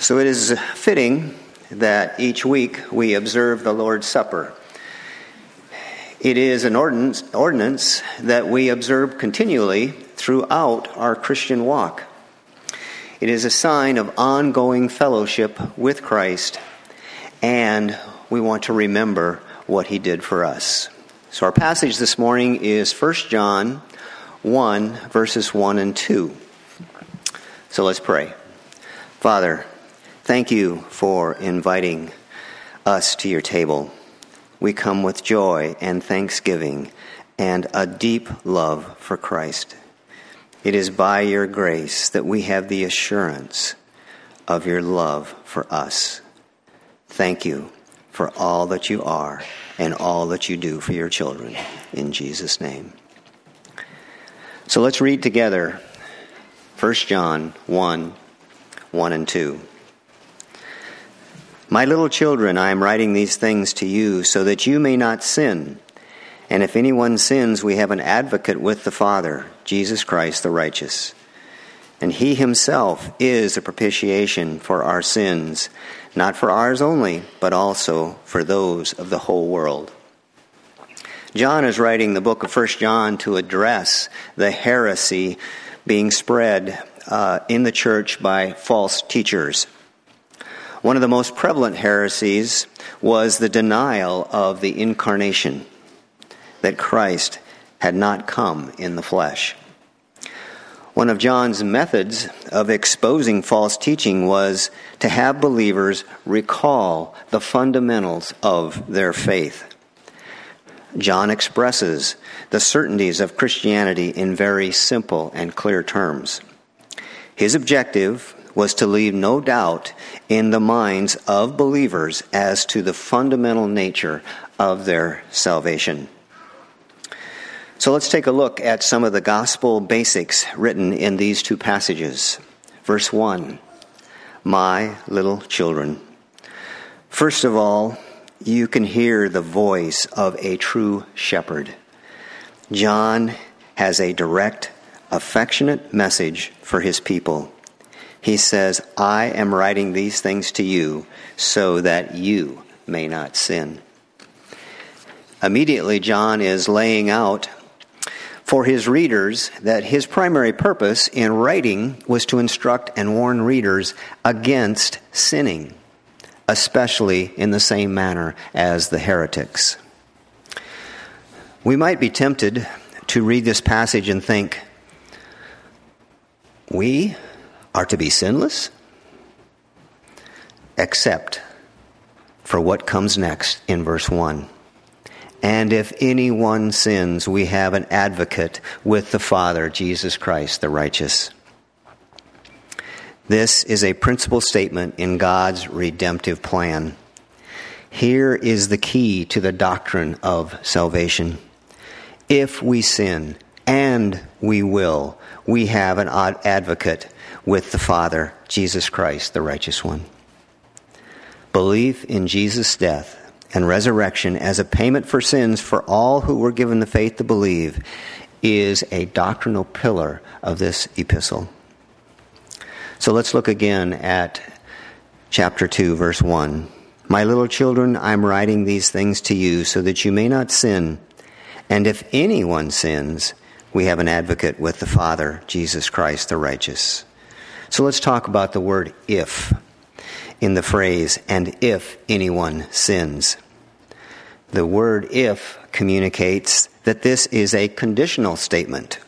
So it is fitting that each week we observe the Lord's Supper. It is an ordinance, ordinance that we observe continually throughout our Christian walk. It is a sign of ongoing fellowship with Christ, and we want to remember what he did for us. So our passage this morning is 1 John 1, verses 1 and 2. So let's pray. Father, Thank you for inviting us to your table. We come with joy and thanksgiving and a deep love for Christ. It is by your grace that we have the assurance of your love for us. Thank you for all that you are and all that you do for your children. In Jesus' name. So let's read together 1 John 1 1 and 2. My little children, I am writing these things to you so that you may not sin. And if anyone sins, we have an advocate with the Father, Jesus Christ the righteous. And he himself is a propitiation for our sins, not for ours only, but also for those of the whole world. John is writing the book of 1 John to address the heresy being spread uh, in the church by false teachers. One of the most prevalent heresies was the denial of the incarnation, that Christ had not come in the flesh. One of John's methods of exposing false teaching was to have believers recall the fundamentals of their faith. John expresses the certainties of Christianity in very simple and clear terms. His objective was to leave no doubt in the minds of believers as to the fundamental nature of their salvation. So let's take a look at some of the gospel basics written in these two passages. Verse 1 My little children. First of all, you can hear the voice of a true shepherd. John has a direct, affectionate message for his people. He says, I am writing these things to you so that you may not sin. Immediately, John is laying out for his readers that his primary purpose in writing was to instruct and warn readers against sinning, especially in the same manner as the heretics. We might be tempted to read this passage and think, we are to be sinless, except for what comes next in verse 1. And if anyone sins, we have an advocate with the Father, Jesus Christ the righteous. This is a principal statement in God's redemptive plan. Here is the key to the doctrine of salvation. If we sin, and we will, we have an advocate with the Father, Jesus Christ, the righteous one. Belief in Jesus' death and resurrection as a payment for sins for all who were given the faith to believe is a doctrinal pillar of this epistle. So let's look again at chapter 2, verse 1. My little children, I'm writing these things to you so that you may not sin. And if anyone sins, we have an advocate with the Father, Jesus Christ the righteous. So let's talk about the word if in the phrase, and if anyone sins. The word if communicates that this is a conditional statement.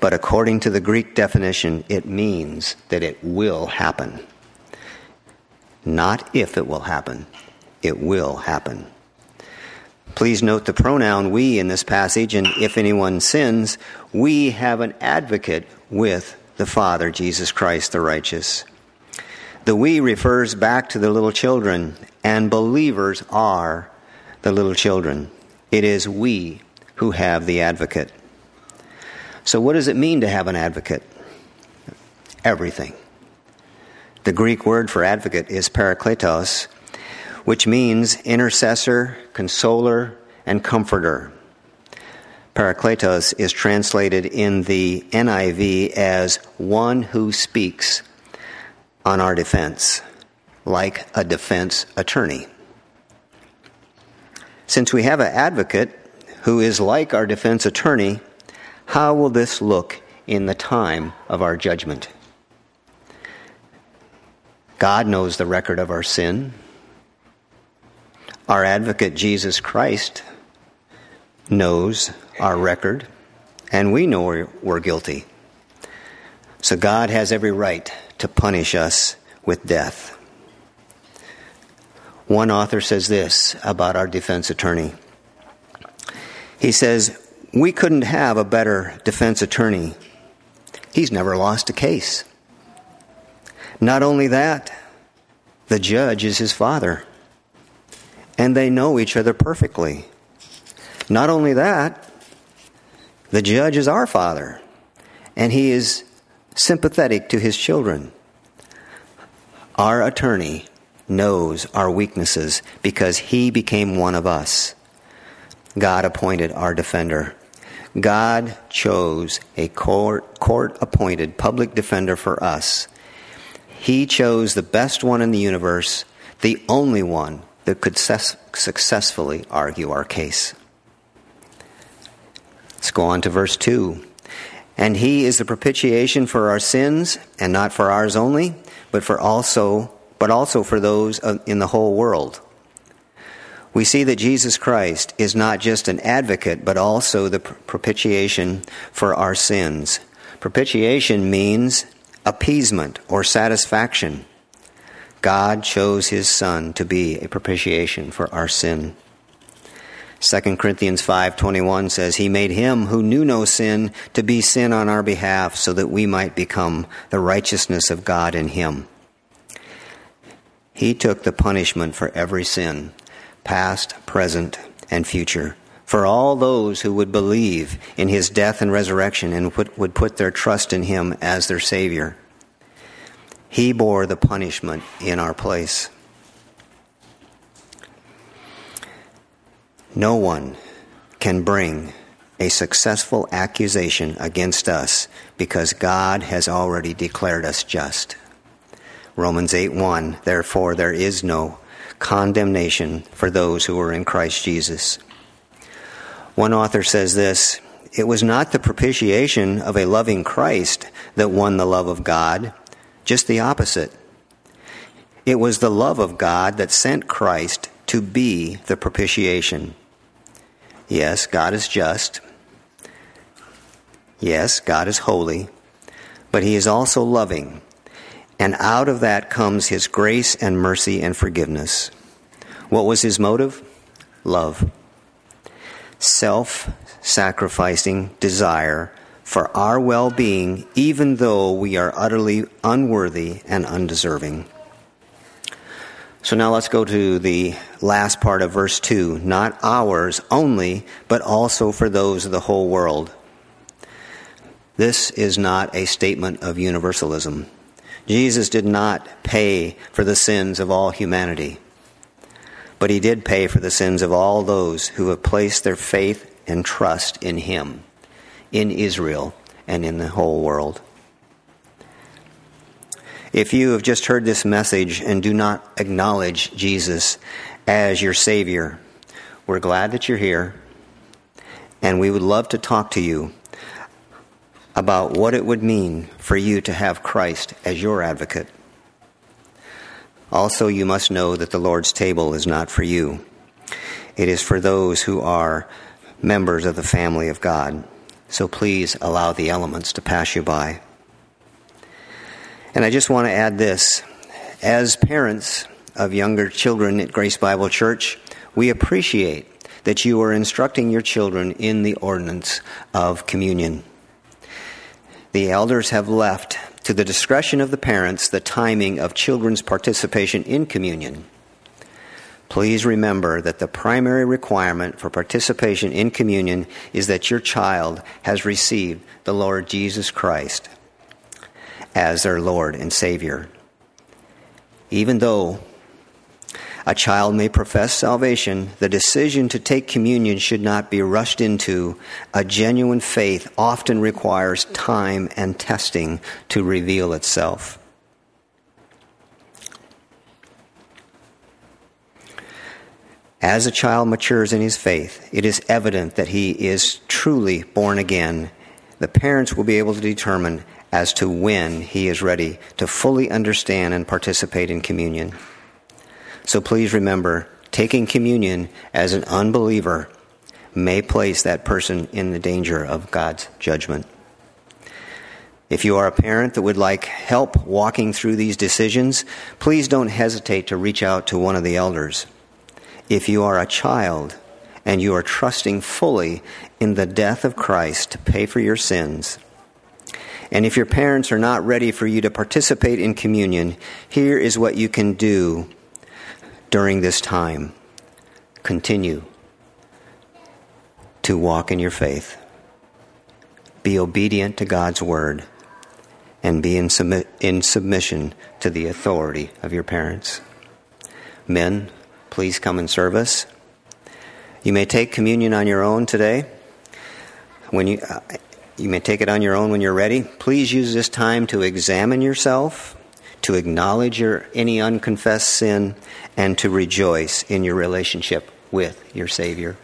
But according to the Greek definition, it means that it will happen. Not if it will happen, it will happen. Please note the pronoun we in this passage, and if anyone sins, we have an advocate with the Father, Jesus Christ the righteous. The we refers back to the little children, and believers are the little children. It is we who have the advocate. So, what does it mean to have an advocate? Everything. The Greek word for advocate is parakletos, which means intercessor, consoler, and comforter. Parakletos is translated in the NIV as one who speaks on our defense, like a defense attorney. Since we have an advocate who is like our defense attorney, how will this look in the time of our judgment? God knows the record of our sin. Our advocate, Jesus Christ, knows our record, and we know we're, guilty. So God has every right to punish us with death. One author says this about our defense attorney. He says, We couldn't have a better defense attorney. He's never lost a case. Not only that, the judge is his father, and they know each other perfectly. Not only that, the judge is our father, and he is sympathetic to his children. Our attorney knows our weaknesses because he became one of us. God appointed our defender. God chose a court, court appointed public defender for us. He chose the best one in the universe, the only one that could ses- successfully argue our case. Let's go on to verse 2. And he is the propitiation for our sins, and not for ours only, but for also but also for those in the whole world. We see that Jesus Christ is not just an advocate, but also the propitiation for our sins. Propitiation means appeasement or satisfaction. God chose his son to be a propitiation for our sin. 2 Corinthians 5:21 says he made him who knew no sin to be sin on our behalf so that we might become the righteousness of God in him. He took the punishment for every sin, past, present, and future, for all those who would believe in his death and resurrection and would put their trust in him as their savior. He bore the punishment in our place. No one can bring a successful accusation against us because God has already declared us just. Romans 8 1 Therefore, there is no condemnation for those who are in Christ Jesus. One author says this It was not the propitiation of a loving Christ that won the love of God, just the opposite. It was the love of God that sent Christ to be the propitiation. Yes, God is just. Yes, God is holy. But He is also loving. And out of that comes His grace and mercy and forgiveness. What was His motive? Love. Self sacrificing desire for our well being, even though we are utterly unworthy and undeserving. So now let's go to the last part of verse 2. Not ours only, but also for those of the whole world. This is not a statement of universalism. Jesus did not pay for the sins of all humanity, but he did pay for the sins of all those who have placed their faith and trust in him, in Israel, and in the whole world. If you have just heard this message and do not acknowledge Jesus as your Savior, we're glad that you're here, and we would love to talk to you about what it would mean for you to have Christ as your advocate. Also, you must know that the Lord's table is not for you, it is for those who are members of the family of God. So please allow the elements to pass you by. And I just want to add this. As parents of younger children at Grace Bible Church, we appreciate that you are instructing your children in the ordinance of communion. The elders have left to the discretion of the parents the timing of children's participation in communion. Please remember that the primary requirement for participation in communion is that your child has received the Lord Jesus Christ as their Lord and Savior. Even though a child may profess salvation, the decision to take communion should not be rushed into. A genuine faith often requires time and testing to reveal itself. As a child matures in his faith, it is evident that he is truly born again. The parents will be able to determine as to when he is ready to fully understand and participate in communion. So please remember, taking communion as an unbeliever may place that person in the danger of God's judgment. If you are a parent that would like help walking through these decisions, please don't hesitate to reach out to one of the elders. If you are a child and you are trusting fully in the death of Christ to pay for your sins, and if your parents are not ready for you to participate in communion, here is what you can do during this time. Continue to walk in your faith. Be obedient to God's word and be in, submi- in submission to the authority of your parents. Men, please come and serve us. You may take communion on your own today. When you, uh, you may take it on your own when you're ready. Please use this time to examine yourself, to acknowledge your any unconfessed sin, and to rejoice in your relationship with your Savior.